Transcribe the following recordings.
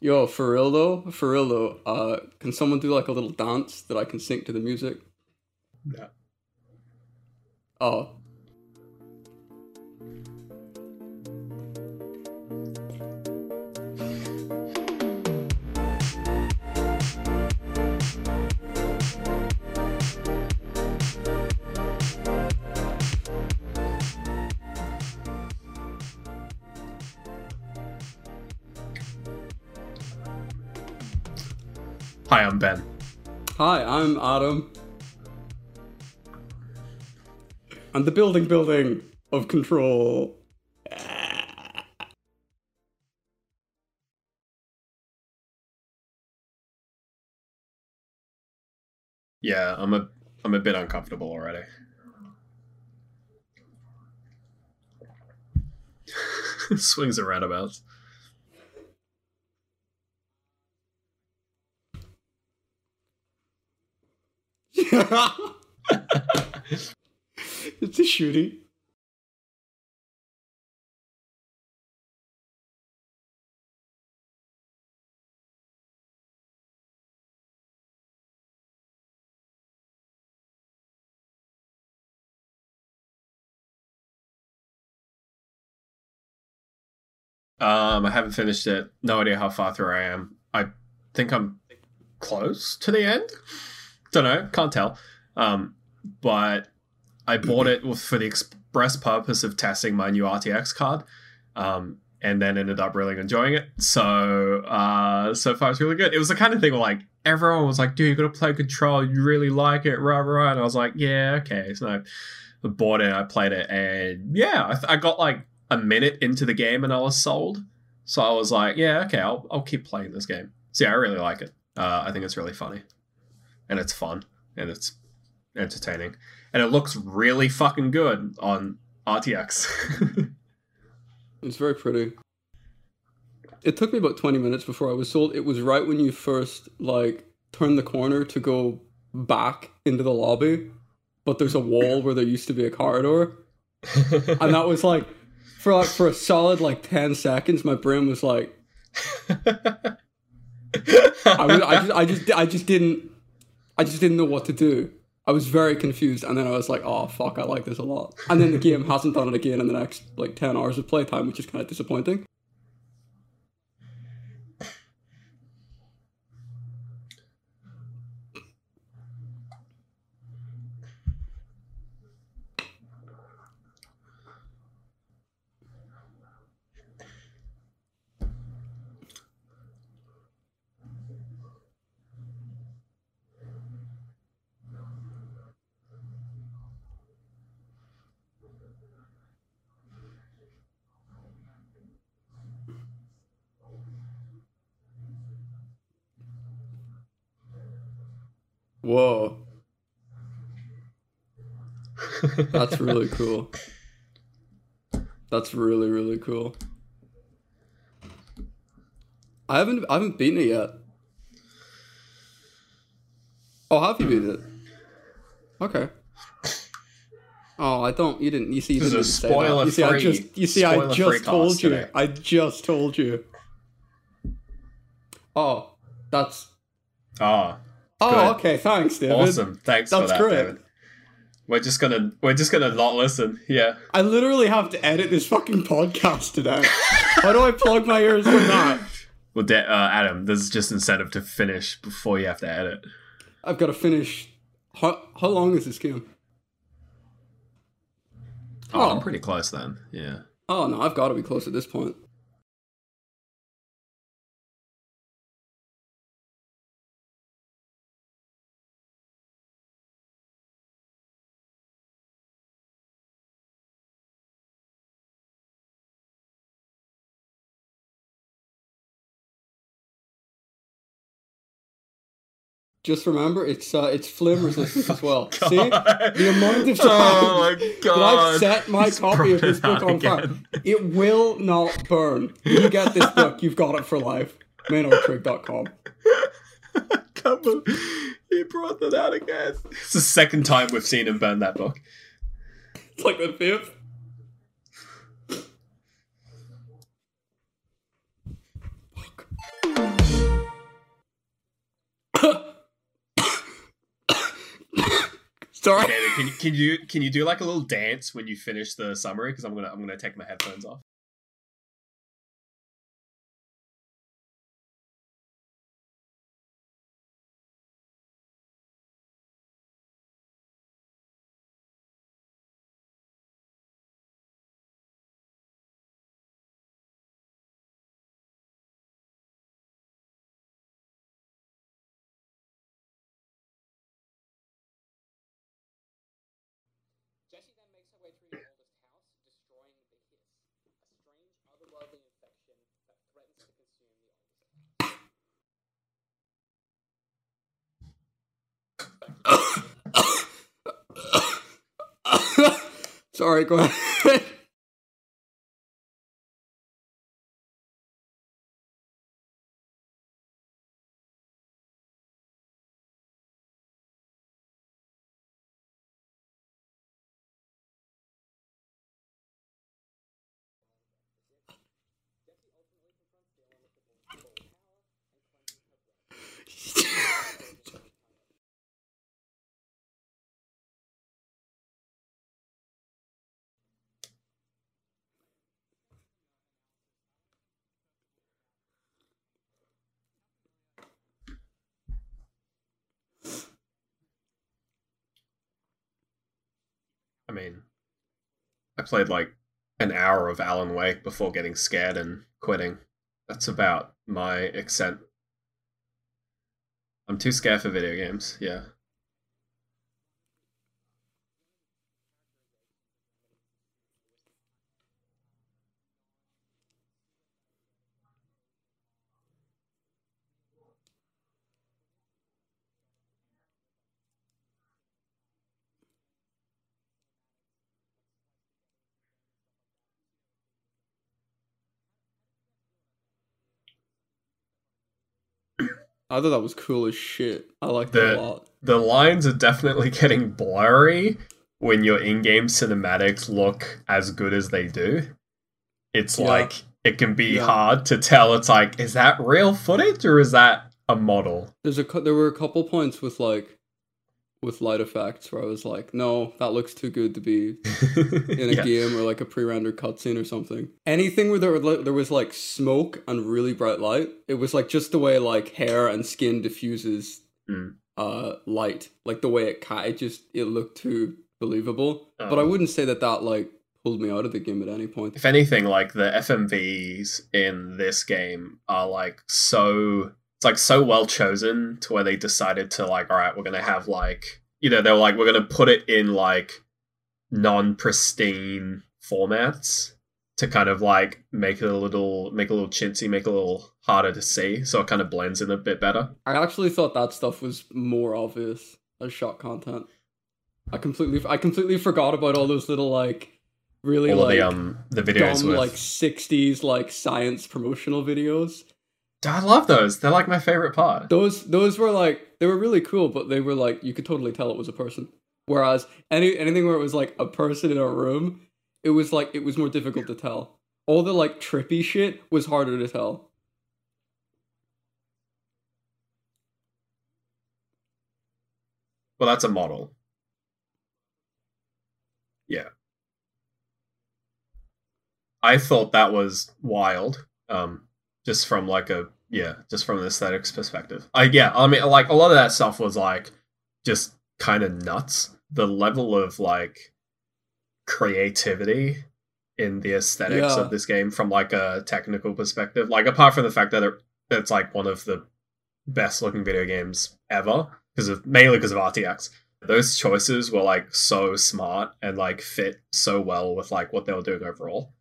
Yo, for real though, for real though, uh, can someone do like a little dance that I can sync to the music? No. Oh. Hi, I'm Ben. Hi, I'm Adam. I'm the building building of control. Yeah, I'm a I'm a bit uncomfortable already. Swings and roundabouts. It's a shooting. Um, I haven't finished it. No idea how far through I am. I think I'm close to the end. Don't know. Can't tell. Um, but I bought it for the express purpose of testing my new RTX card. Um, and then ended up really enjoying it. So uh, so far it's really good. It was the kind of thing where like everyone was like, "Dude, you got to play Control. You really like it, right? Right?" And I was like, "Yeah, okay." So I bought it. I played it, and yeah, I, th- I got like a minute into the game, and I was sold. So I was like, "Yeah, okay, I'll I'll keep playing this game." So yeah, I really like it. Uh, I think it's really funny, and it's fun, and it's entertaining, and it looks really fucking good on RTX. It's very pretty. It took me about 20 minutes before I was sold. It was right when you first like turn the corner to go back into the lobby, but there's a wall where there used to be a corridor. And that was like for like for a solid like 10 seconds my brain was like I, was, I just I just I just didn't I just didn't know what to do. I was very confused, and then I was like, "Oh fuck, I like this a lot." And then the game hasn't done it again in the next like ten hours of playtime, which is kind of disappointing. Whoa. That's really cool. That's really really cool. I haven't I haven't beaten it yet. Oh, have you beaten it? Okay. Oh, I don't. You didn't. You see, you This didn't is a say that. spoiler You see, I just. You see, I just told you. today. I just told you. Oh, that's. Ah, Oh, Good. okay. Thanks, David. awesome! Thanks That's for that, great. David. We're just gonna we're just gonna not listen. Yeah. I literally have to edit this fucking podcast today. How do I plug my ears from that? Well, uh, Adam, there's just incentive to finish before you have to edit. I've got to finish. How, how long is this game? Oh, Oh. I'm pretty close then. Yeah. Oh no, I've got to be close at this point. Just remember, it's uh, it's flame resistant as well. See the amount of time Oh my that god! I've set my He's copy of this book out on fire. It will not burn. You get this book, you've got it for life. ManorTrig.com. Come on. He brought that out again. It's the second time we've seen him burn that book. It's like the fifth. Sorry. Can you can you can you do like a little dance when you finish the summary? Because I'm gonna I'm gonna take my headphones off. Oldest house, destroying the hiss, a strange otherworldly infection that threatens to consume the oldest house. Sorry, go ahead. I mean, I played like an hour of Alan Wake before getting scared and quitting. That's about my extent. I'm too scared for video games. Yeah. I thought that was cool as shit. I liked The- it a lot. The lines are definitely getting blurry when your in-game cinematics look as good as they do. It's Yeah. like it can be Yeah. hard to tell. It's like, is that real footage or is that a model? There's a there were a couple points with like with light effects where I was like, no, that looks too good to be in a Yeah. game or like a pre-rendered cutscene or something. Anything where there, were, there was like smoke and really bright light, it was like just the way like hair and skin diffuses Mm. uh light, like the way it it just it looked too believable. But I Um, wouldn't say that that like pulled me out of the game at any point. if anything, like the FMVs in this game are like so it's like so well chosen to where they decided to like, all right, we're gonna have like you know, they were like, we're gonna put it in like non pristine formats to kind of like make it a little make a little chintzy, make it a little harder to see, so it kind of blends in a bit better. I actually thought that stuff was more obvious as shot content. I completely I completely forgot about all those little like really All like the um the videos dumb with like 60s like science promotional videos. I love those. They're like my favorite part. Those those were like they were really cool, but they were like you could totally tell it was a person. Whereas any anything where it was like a person in a room, it was like it was more difficult to tell. All the like trippy shit was harder to tell. Well, that's a model. Yeah. I thought that was wild. Um, just from like a yeah, just from an aesthetics perspective. I yeah, I mean like a lot of that stuff was like just kind of nuts. The level of like creativity in the aesthetics Yeah. of this game from like a technical perspective. Like apart from the fact that it, it's like one of the best looking video games ever because of mainly because of RTX. Those choices were like so smart and like fit so well with like what they were doing overall.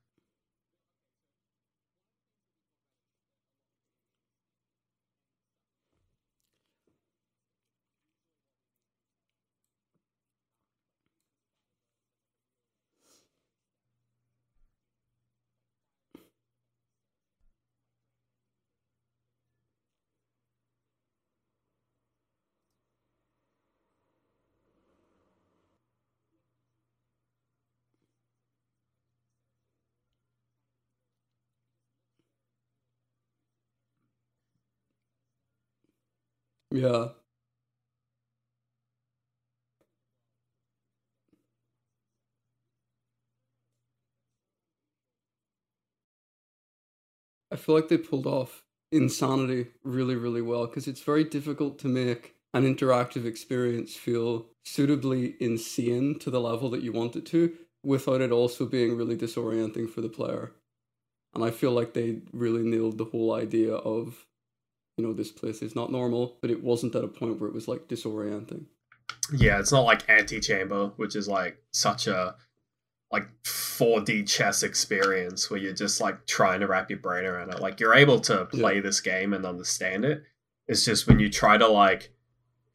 Yeah. I feel like they pulled off insanity really, really well because it's very difficult to make an interactive experience feel suitably insane to the level that you want it to without it also being really disorienting for the player. And I feel like they really nailed the whole idea of you know, this place is not normal, but it wasn't at a point where it was like disorienting. Yeah, it's not like Antichamber, which is like such a like 4D chess experience where you're just like trying to wrap your brain around it. Like you're able to play Yeah. this game and understand it. It's just when you try to like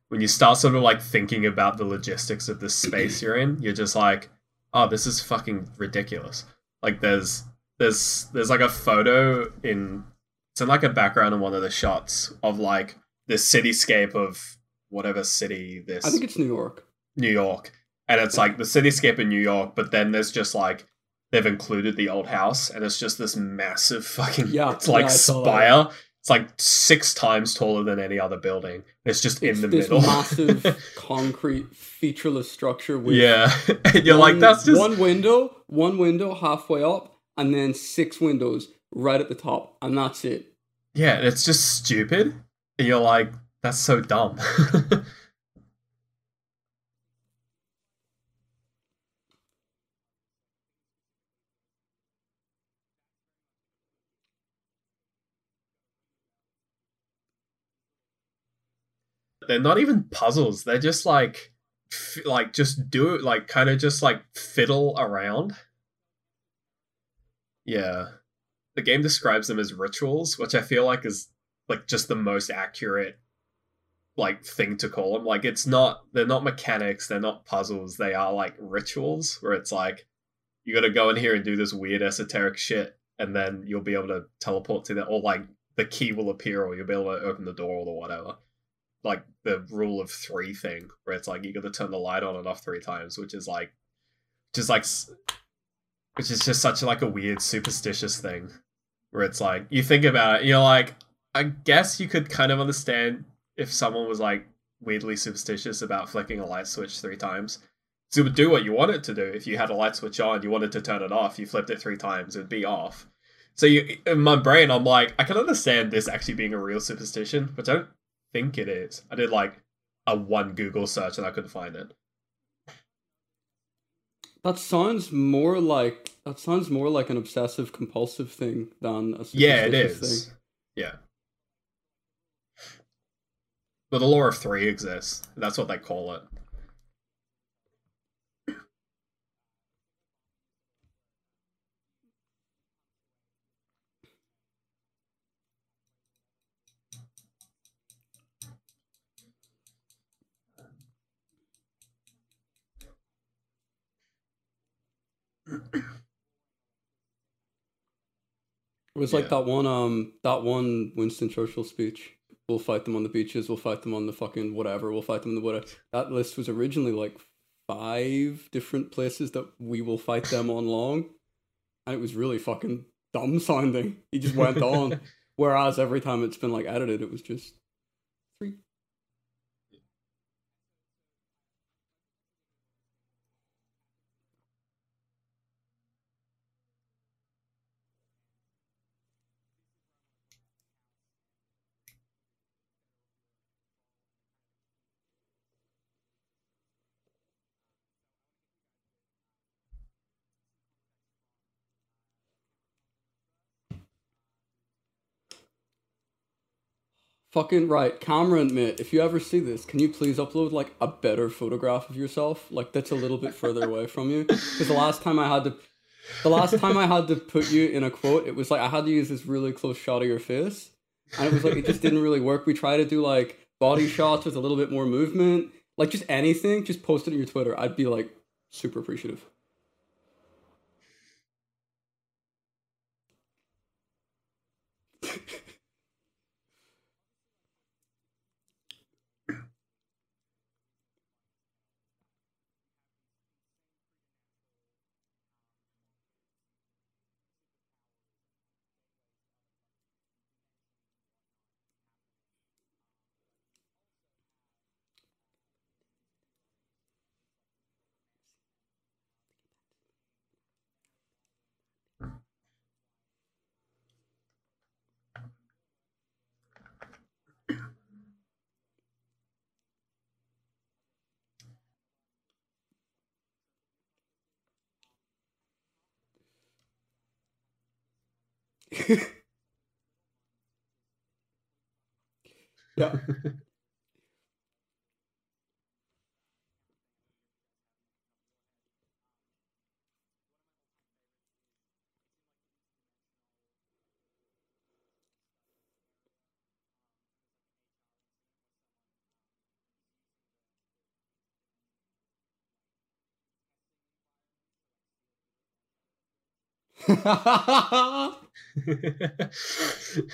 when you start sort of like thinking about the logistics of the space you're in, you're just like, oh, this is fucking ridiculous. Like there's there's there's like a photo in it's in like a background in one of the shots of like the cityscape of whatever city this I think it's New York. New York, and it's like the cityscape in New York, but then there's just like they've included the old house, and it's just this massive fucking Yeah, it's like yeah, I saw that. spire. It's like six times taller than any other building. It's just It's in the this middle. massive concrete featureless structure with yeah, and you're like that's just one window, one window halfway up, and then six windows right at the top, and that's it. yeah, it's just stupid. And you're like that's so dumb. they're not even puzzles. They're just like, f- like just do it, like kind of just like fiddle around. Yeah, the game describes them as rituals, which I feel like is like just the most accurate like thing to call them. Like it's not, they're not mechanics, they're not puzzles. They are like rituals where it's like you got to go in here and do this weird esoteric shit, and then you'll be able to teleport to that, or like the key will appear, or you'll be able to open the door or whatever like the rule of three thing where it's like you got to turn the light on and off three times which is like just like which is just such like a weird superstitious thing where it's like you think about it you're like i guess you could kind of understand if someone was like weirdly superstitious about flicking a light switch three times so it would do what you want it to do if you had a light switch on you wanted to turn it off you flipped it three times it would be off so you in my brain i'm like i can understand this actually being a real superstition but i don't think it is. I did like a one Google search and I couldn't find it. That sounds more like that sounds more like an obsessive compulsive thing than a Yeah, it is. Thing. Yeah. But the law of three exists. That's what they call it. It was like that one um that one Winston Churchill speech. We'll fight them on the beaches. We'll fight them on the fucking whatever. We'll fight them in the whatever. That list was originally like five different places that we will fight them on long, and it was really fucking dumb sounding. He just went on. Whereas every time it's been like edited, it was just Fucking right, Cameron, mate. If you ever see this, can you please upload like a better photograph of yourself, like that's a little bit further away from you? Because the last time I had to, the last time I had to put you in a quote, it was like I had to use this really close shot of your face, and it was like it just didn't really work. We tried to do like body shots with a little bit more movement, like just anything. Just post it on your Twitter. I'd be like super appreciative. yeah.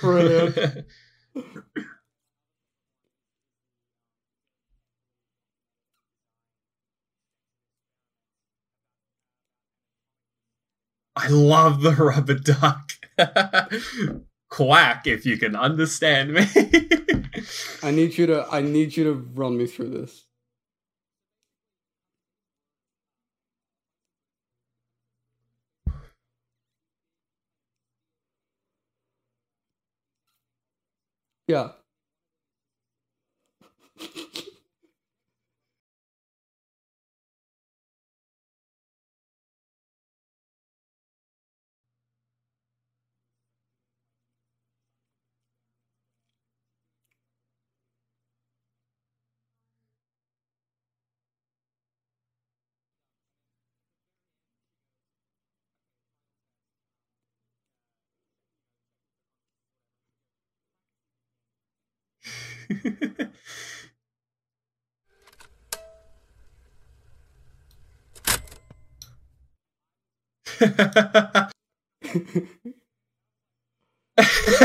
Brilliant. I love the rubber duck. Quack if you can understand me. I need you to I need you to run me through this. Yeah.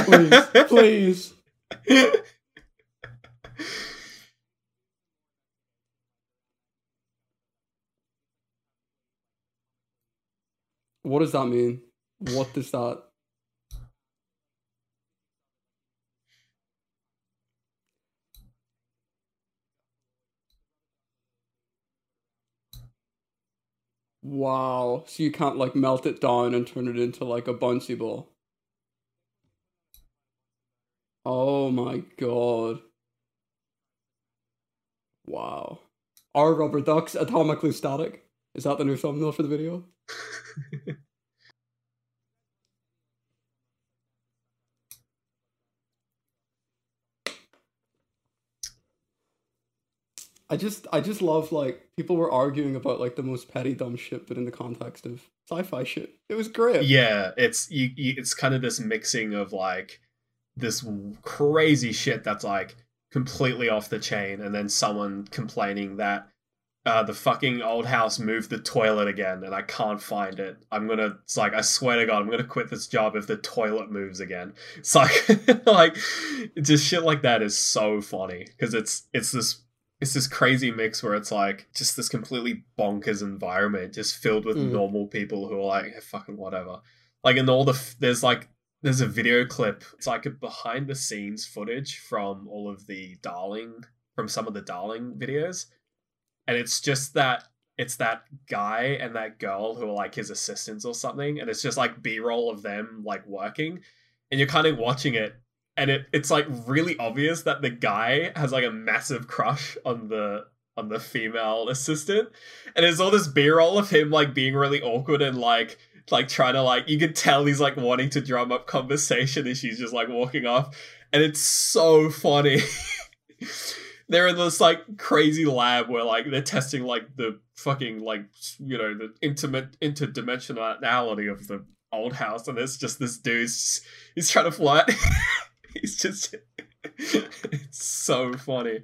Please, please. What does that mean? What does that? Wow. So you can't like melt it down and turn it into like a bouncy ball. Oh my god. Wow. Are rubber ducks atomically static? Is that the new thumbnail for the video? I just I just love like people were arguing about like the most petty dumb shit, but in the context of sci-fi shit, it was great. yeah, it's you, you. It's kind of this mixing of like this crazy shit that's like completely off the chain, and then someone complaining that uh, the fucking old house moved the toilet again, and I can't find it. I'm gonna. It's like I swear to God, I'm gonna quit this job if the toilet moves again. It's like like just shit like that is so funny because it's it's this it's this crazy mix where it's like just this completely bonkers environment just filled with Mm. normal people who are like "Eh, fucking whatever like in all the f- there's like there's a video clip it's like a behind the scenes footage from all of the darling from some of the darling videos and it's just that it's that guy and that girl who are like his assistants or something and it's just like b-roll of them like working and you're kind of watching it and it it's like really obvious that the guy has like a massive crush on the on the female assistant. And there's all this b-roll of him like being really awkward and like like trying to like you can tell he's like wanting to drum up conversation and she's just like walking off. And it's so funny. They're in this like crazy lab where like they're testing like the fucking like you know the intimate interdimensionality of the old house. And it's just this dude's he's trying to flirt he's just it's so funny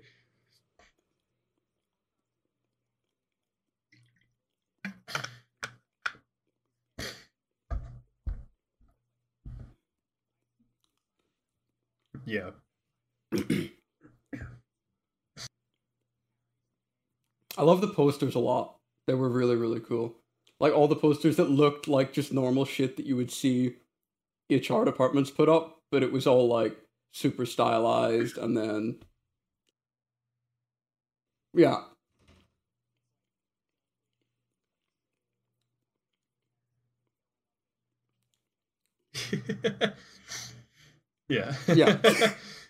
yeah I love the posters a lot. They were really really cool. Like all the posters that looked like just normal shit that you would see HR departments put up, but it was all like super stylized and then yeah. yeah Yeah.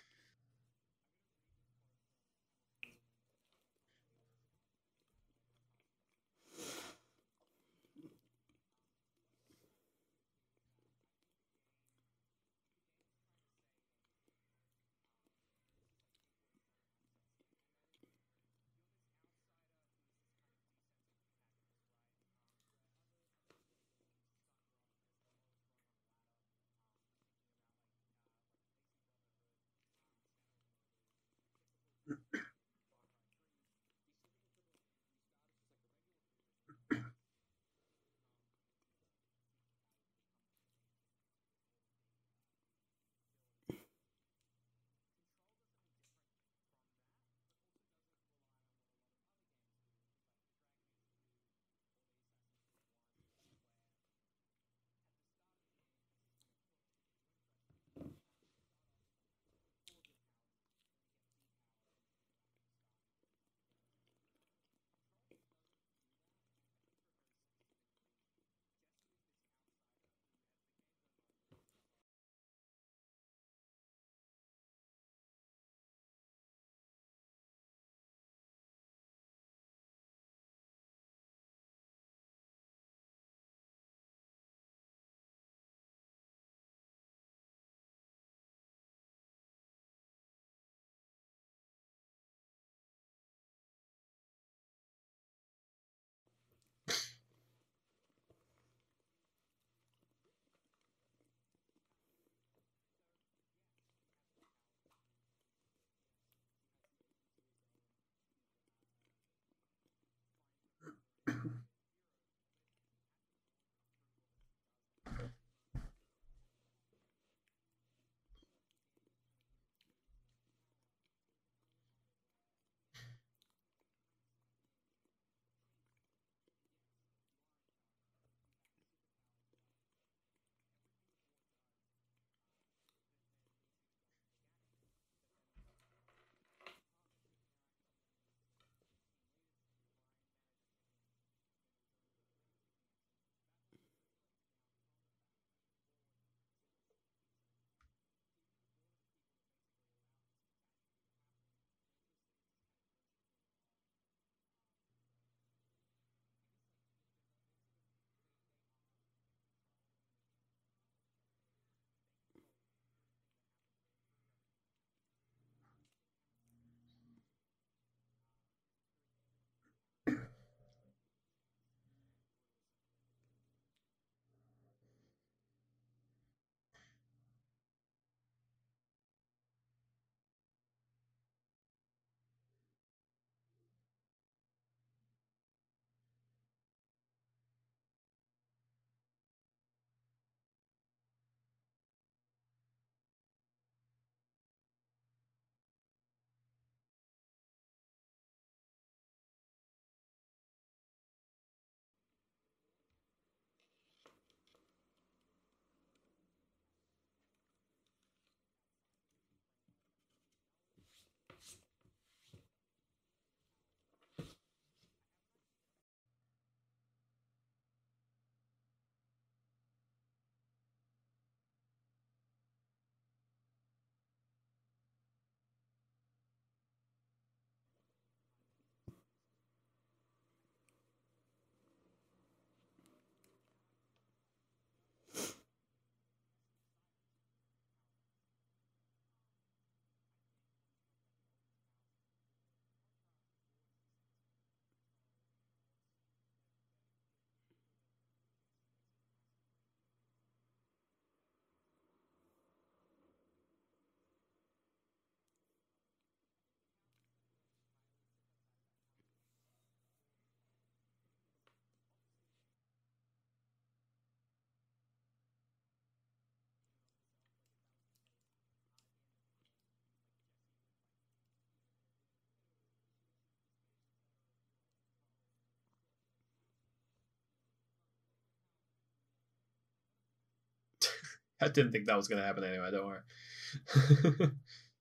I didn't think that was going to happen anyway. Don't worry.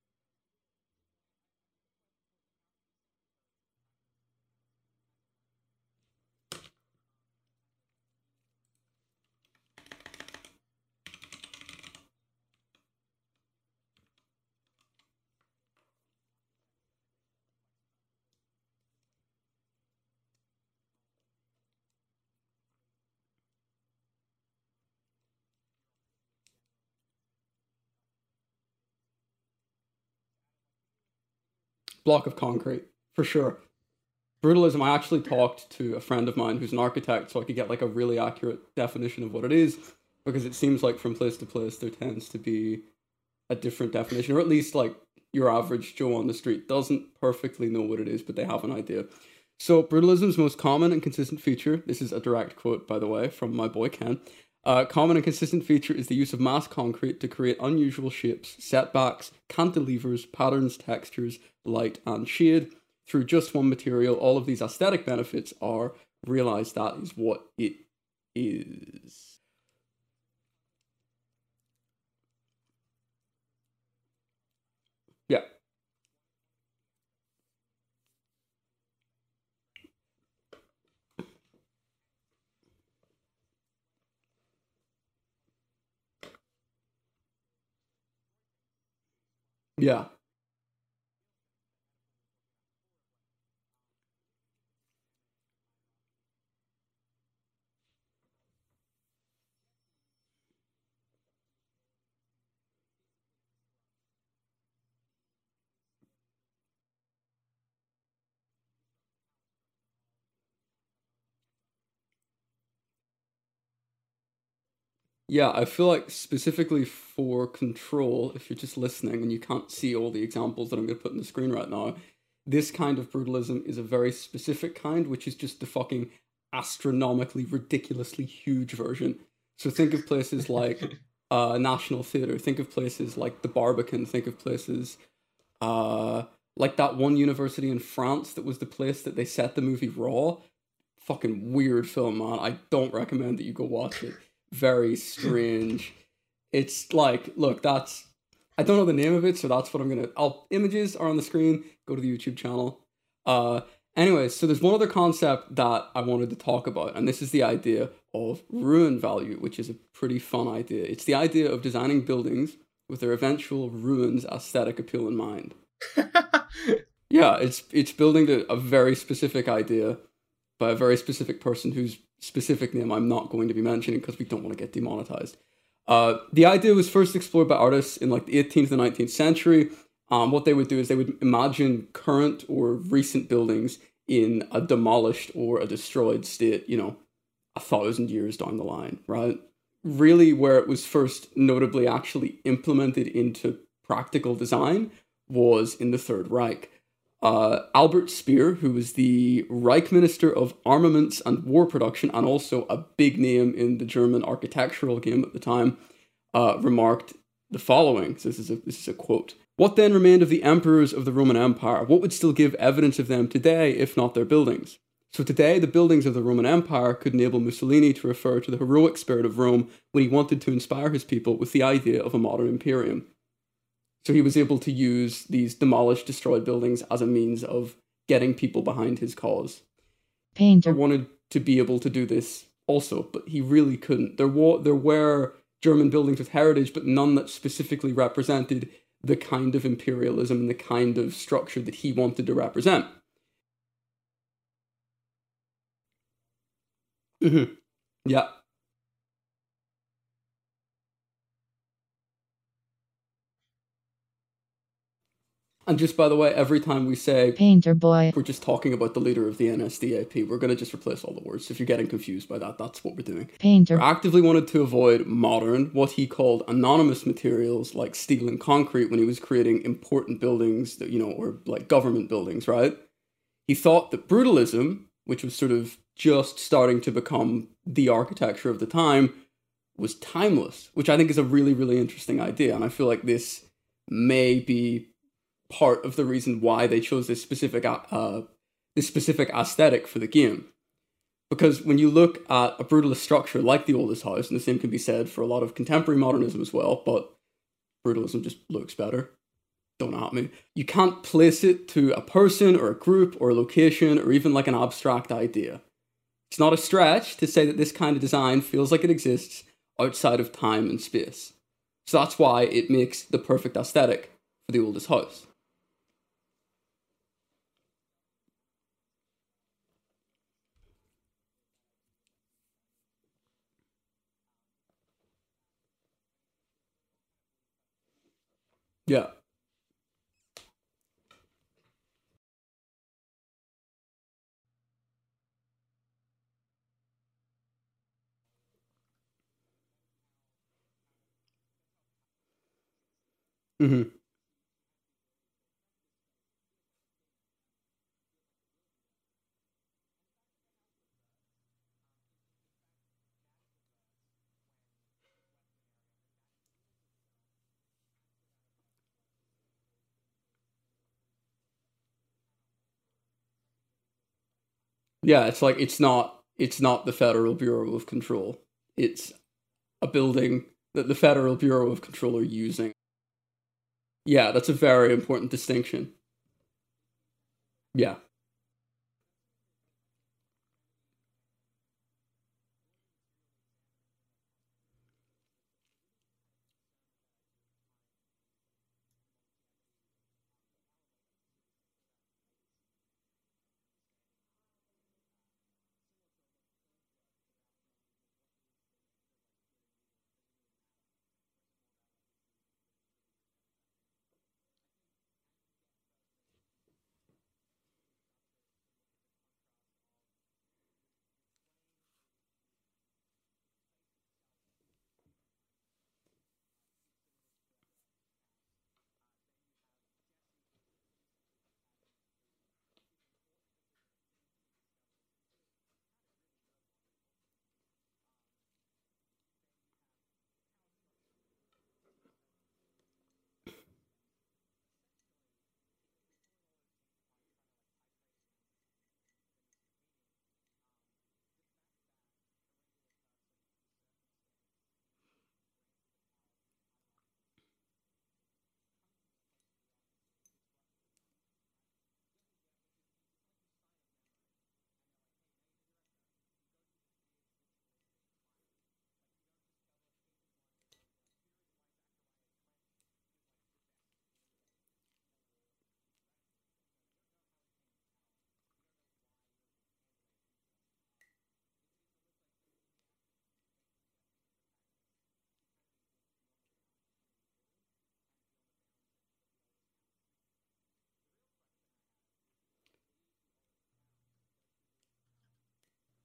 block of concrete for sure. Brutalism. I actually talked to a friend of mine who's an architect, so I could get like a really accurate definition of what it is, because it seems like from place to place there tends to be a different definition, or at least like your average Joe on the street doesn't perfectly know what it is, but they have an idea. So, brutalism's most common and consistent feature, this is a direct quote, by the way, from my boy Ken. Uh, common and consistent feature is the use of mass concrete to create unusual shapes, setbacks, cantilevers, patterns, textures, light, and shade. Through just one material, all of these aesthetic benefits are realized. That is what it is. Yeah. Yeah. Yeah, I feel like specifically for control, if you're just listening and you can't see all the examples that I'm going to put on the screen right now, this kind of brutalism is a very specific kind, which is just the fucking astronomically, ridiculously huge version. So think of places like uh, National Theatre, think of places like the Barbican, think of places uh, like that one university in France that was the place that they set the movie Raw. Fucking weird film, man. I don't recommend that you go watch it very strange. it's like, look, that's I don't know the name of it, so that's what I'm gonna. I'll images are on the screen. Go to the YouTube channel. Uh, anyways, so there's one other concept that I wanted to talk about, and this is the idea of ruin value, which is a pretty fun idea. It's the idea of designing buildings with their eventual ruins aesthetic appeal in mind. yeah, it's it's building to a very specific idea by a very specific person whose specific name I'm not going to be mentioning because we don't want to get demonetized. Uh, the idea was first explored by artists in like the 18th and 19th century. Um, what they would do is they would imagine current or recent buildings in a demolished or a destroyed state, you know, a thousand years down the line, right? Really, where it was first notably actually implemented into practical design was in the Third Reich. Uh, Albert Speer, who was the Reich Minister of Armaments and War Production, and also a big name in the German architectural game at the time, uh, remarked the following. So this is a this is a quote. What then remained of the emperors of the Roman Empire? What would still give evidence of them today, if not their buildings? So today, the buildings of the Roman Empire could enable Mussolini to refer to the heroic spirit of Rome when he wanted to inspire his people with the idea of a modern imperium. So he was able to use these demolished, destroyed buildings as a means of getting people behind his cause. Painter He wanted to be able to do this also, but he really couldn't. There were there were German buildings with heritage, but none that specifically represented the kind of imperialism and the kind of structure that he wanted to represent. Mhm. Yeah. And just by the way, every time we say Painter boy. we're just talking about the leader of the NSDAP, we're going to just replace all the words. If you're getting confused by that, that's what we're doing. Painter. actively wanted to avoid modern, what he called anonymous materials like steel and concrete when he was creating important buildings that, you know, or like government buildings, right? He thought that brutalism, which was sort of just starting to become the architecture of the time, was timeless, which I think is a really, really interesting idea. And I feel like this may be part of the reason why they chose this specific, uh, this specific aesthetic for the game Because when you look at a brutalist structure like the oldest house, and the same can be said for a lot of contemporary modernism as well, but brutalism just looks better. Don't at me. You can't place it to a person or a group or a location or even like an abstract idea. It's not a stretch to say that this kind of design feels like it exists outside of time and space. So that's why it makes the perfect aesthetic for the oldest house. Yeah. hmm Yeah, it's like it's not it's not the Federal Bureau of Control. It's a building that the Federal Bureau of Control are using. Yeah, that's a very important distinction. Yeah.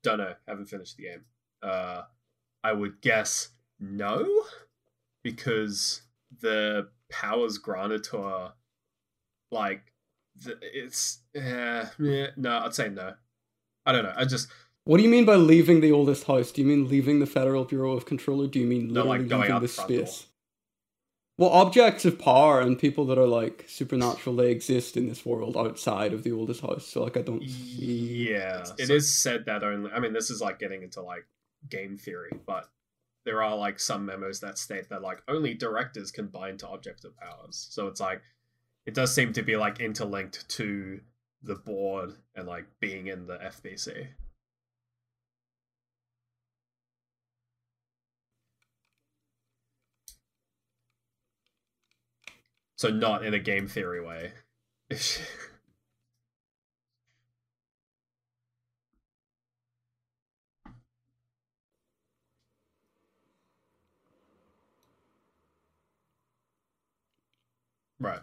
Don't know. Haven't finished the game. Uh, I would guess no, because the powers granted to her, like, the, it's uh, yeah. No, I'd say no. I don't know. I just What do you mean by leaving the oldest house? Do you mean leaving the Federal Bureau of Control or do you mean No, literally like, going leaving out the the front door. Well, objects of power and people that are like supernatural, they exist in this world outside of the oldest house. So, like, I don't see. Yeah, it So- is said that only. I mean, this is like getting into like game theory, but there are like some memos that state that like only directors can bind to objects of powers. So it's like it does seem to be like interlinked to the board and like being in the FBC. So not in a game theory way. right.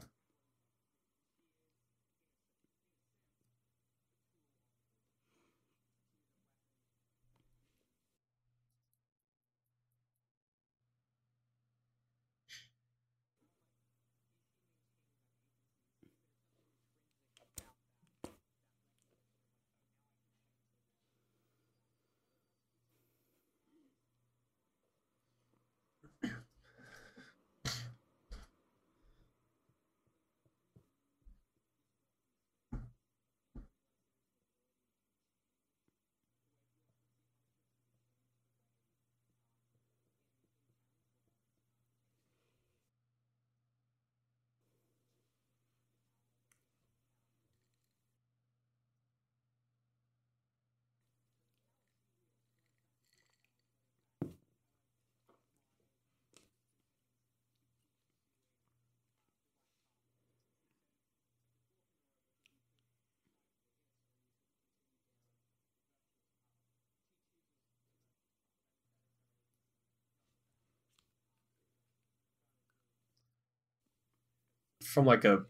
From like a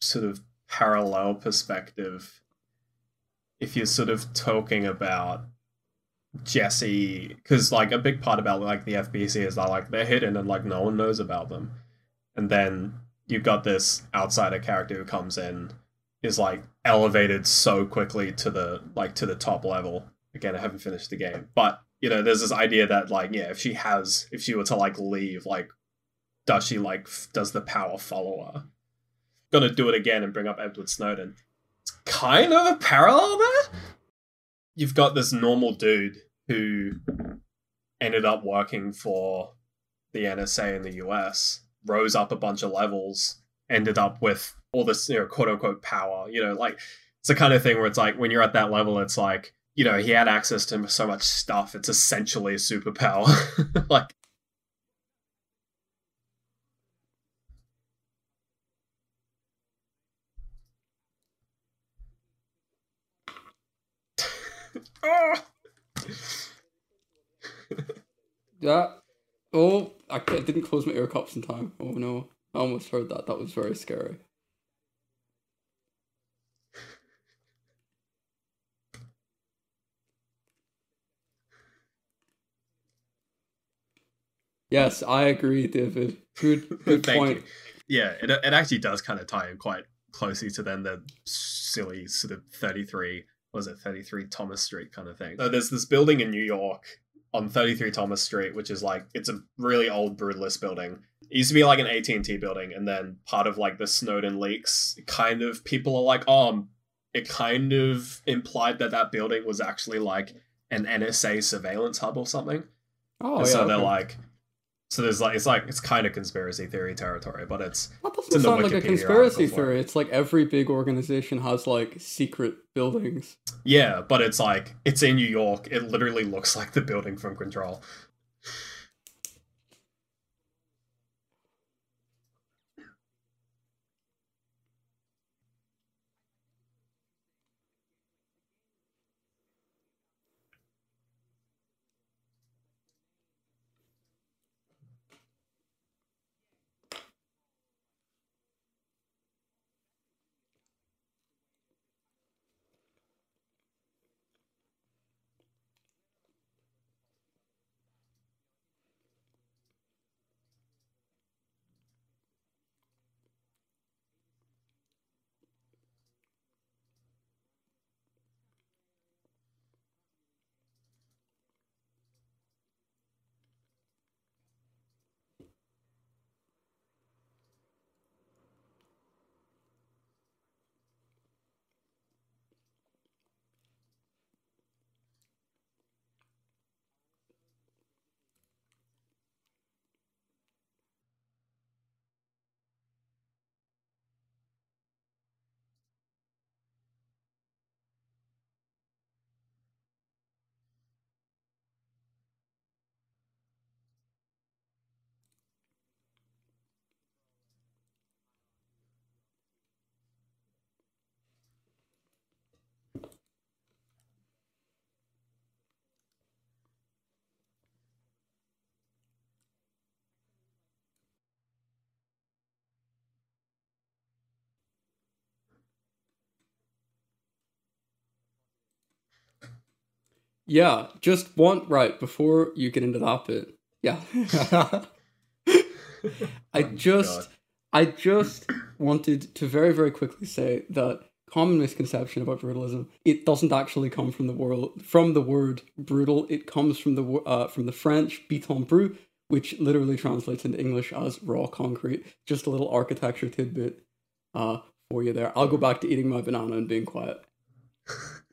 sort of parallel perspective, if you're sort of talking about Jesse, because like a big part about like the FBC is that like they're hidden and like no one knows about them, and then you've got this outsider character who comes in, is like elevated so quickly to the like to the top level. Again, I haven't finished the game, but you know, there's this idea that like yeah, if she has, if she were to like leave, like does she like f- does the power follow her? Gonna do it again and bring up Edward Snowden. It's kind of a parallel there. You've got this normal dude who ended up working for the NSA in the US, rose up a bunch of levels, ended up with all this, you know, quote unquote power. You know, like it's the kind of thing where it's like when you're at that level, it's like, you know, he had access to so much stuff, it's essentially a superpower. like Ah! Yeah. Oh, I didn't close my ear cups in time. Oh no. I almost heard that. That was very scary. Yes, I agree, David. Good, good point. you. Yeah, it, it actually does kind of tie in quite closely to then the silly sort of 33, was it 33 Thomas Street kind of thing. So there's this building in New York on 33 Thomas Street, which is like, it's a really old brutalist building. It used to be like an AT&T building, and then part of like the Snowden leaks, kind of people are like, oh, it kind of implied that that building was actually like an NSA surveillance hub or something. Oh, And yeah. so they're like, so there's like it's like it's kind of conspiracy theory territory, but it's That in doesn't the sound like a conspiracy article for it. theory. It's like every big organization has like secret buildings. yeah, but it's like it's in New York. It literally looks like the building from Control. Yeah, just one right before you get into that bit. Yeah. I Oh, just God. I just wanted to very very quickly say that common misconception about brutalism it doesn't actually come from the world from the word brutal it comes from the uh, from the French béton brut which literally translates into English as raw concrete just a little architecture tidbit uh for you there I'll go back to eating my banana and being quiet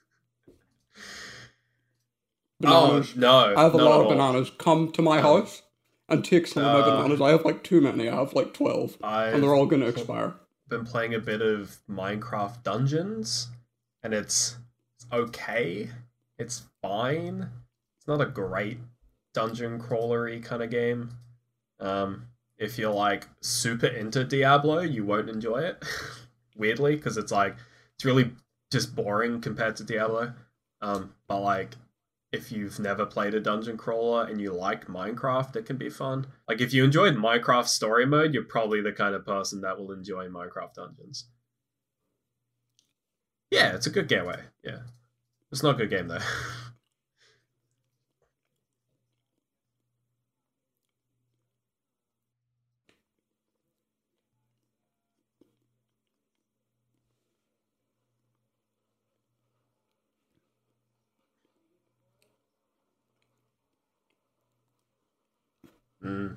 Oh no! I have a lot of bananas. Come to my house and take some of my Uh, bananas. I have like too many. I have like 12. I've And they're all going to expire. been playing a bit of Minecraft Dungeons, and it's, it's okay. It's fine. It's not a great dungeon crawlery kind of game. Um, if you're like super into Diablo, you won't enjoy it. Weirdly, because it's like it's really just boring compared to Diablo. Um, but like if you've never played a dungeon crawler and you like Minecraft, it can be fun. Like if you enjoyed Minecraft story mode, you're probably the kind of person that will enjoy Minecraft Dungeons. Yeah, it's a good gateway. Yeah. It's not a good game though. Mm.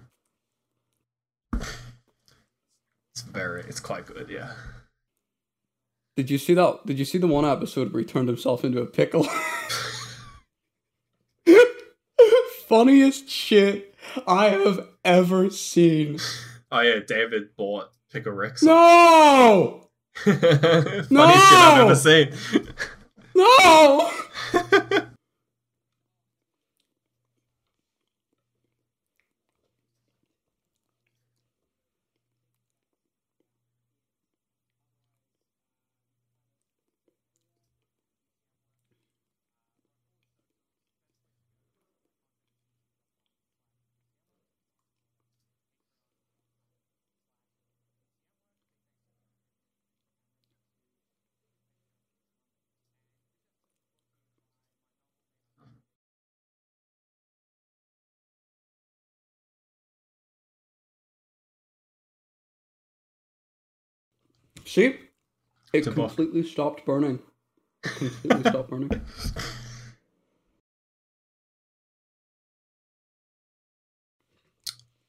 It's very, it's quite good, yeah. Did you see that? Did you see the one episode where he turned himself into a pickle? Funniest shit I have ever seen. Oh yeah, David bought Pickle Rick's. No! Funniest No! shit I've ever seen. No! See? It completely stopped burning. It completely stopped burning.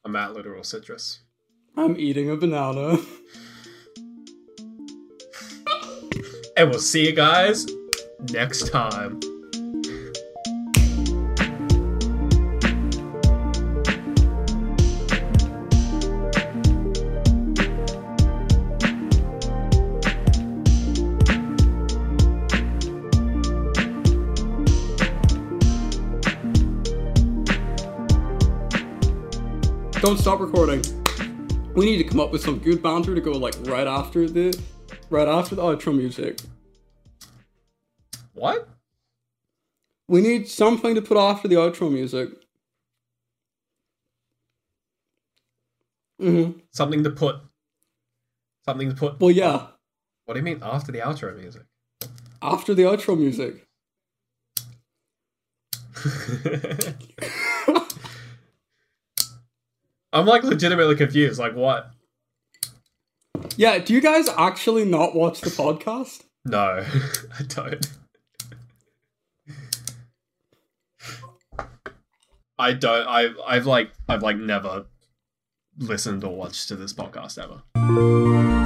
I'm at literal citrus. I'm eating a banana. And we'll see you guys next time. Don't stop recording. We need to come up with some good banter to go like right after the right after the outro music. What? We need something to put after the outro music. hmm Something to put. Something to put. Well, yeah, What do you mean after the outro music? after the outro music. I'm like legitimately confused. Like what? yeah, do you guys actually not watch the podcast? No, I don't. I don't. I I've like I've like never listened or watched to this podcast ever.